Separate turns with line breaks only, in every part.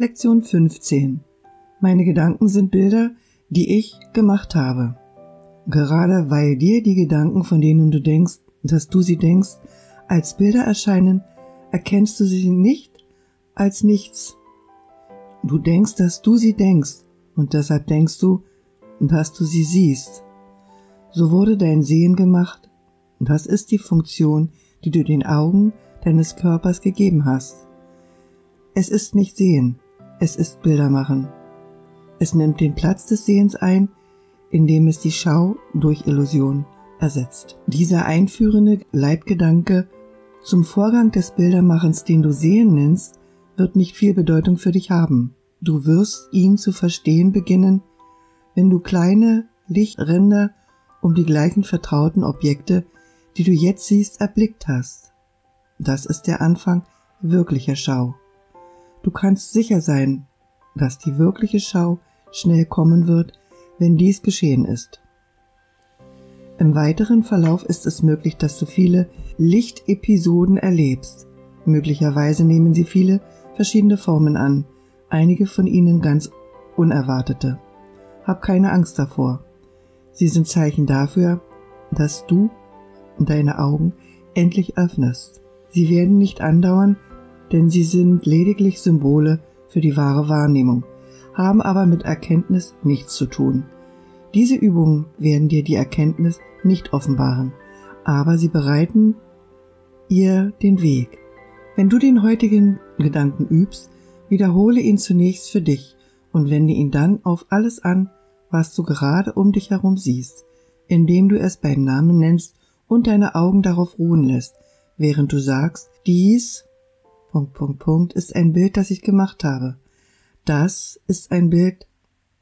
Lektion 15. Meine Gedanken sind Bilder, die ich gemacht habe. Gerade weil dir die Gedanken, von denen du denkst, dass du sie denkst, als Bilder erscheinen, erkennst du sie nicht als nichts. Du denkst, dass du sie denkst, und deshalb denkst du, dass du sie siehst. So wurde dein Sehen gemacht, das ist die Funktion, die du den Augen deines Körpers gegeben hast. Es ist nicht Sehen, es ist Bilder machen. Es nimmt den Platz des Sehens ein, indem es die Schau durch Illusion ersetzt. Dieser einführende Leitgedanke zum Vorgang des Bildermachens, den du Sehen nennst, wird nicht viel Bedeutung für dich haben. Du wirst ihn zu verstehen beginnen, wenn du kleine Lichtränder um die gleichen vertrauten Objekte, die du jetzt siehst, erblickt hast. Das ist der Anfang wirklicher Schau. Du kannst sicher sein, dass die wirkliche Schau schnell kommen wird, wenn dies geschehen ist. Im weiteren Verlauf ist es möglich, dass du viele Lichtepisoden erlebst. Möglicherweise nehmen sie viele verschiedene Formen an, einige von ihnen ganz unerwartete. Hab keine Angst davor. Sie sind Zeichen dafür, dass du deine Augen endlich öffnest. Sie werden nicht andauern, denn sie sind lediglich Symbole für die wahre Wahrnehmung, haben aber mit Erkenntnis nichts zu tun. Diese Übungen werden dir die Erkenntnis nicht offenbaren, aber sie bereiten ihr den Weg. Wenn du den heutigen Gedanken übst, wiederhole ihn zunächst für dich und wende ihn dann auf alles an, was du gerade um dich herum siehst, indem du es beim Namen nennst und deine Augen darauf ruhen lässt, während du sagst, dies Punkt, Punkt, Punkt ist ein Bild, das ich gemacht habe. Das ist ein Bild,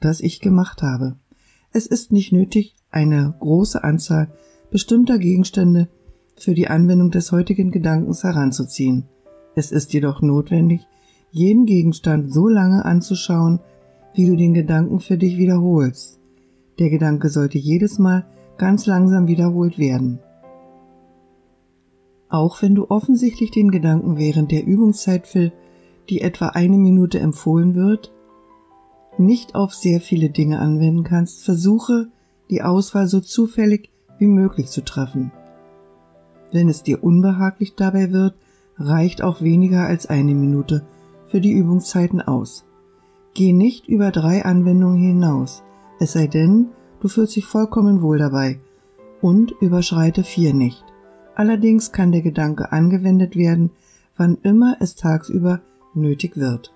das ich gemacht habe. Es ist nicht nötig, eine große Anzahl bestimmter Gegenstände für die Anwendung des heutigen Gedankens heranzuziehen. Es ist jedoch notwendig, jeden Gegenstand so lange anzuschauen, wie du den Gedanken für dich wiederholst. Der Gedanke sollte jedes Mal ganz langsam wiederholt werden. Auch wenn du offensichtlich den Gedanken während der Übungszeit für die etwa eine Minute empfohlen wird, nicht auf sehr viele Dinge anwenden kannst, versuche die Auswahl so zufällig wie möglich zu treffen. Wenn es dir unbehaglich dabei wird, reicht auch weniger als eine Minute für die Übungszeiten aus. Geh nicht über drei Anwendungen hinaus, es sei denn, du fühlst dich vollkommen wohl dabei und überschreite vier nicht. Allerdings kann der Gedanke angewendet werden, wann immer es tagsüber nötig wird.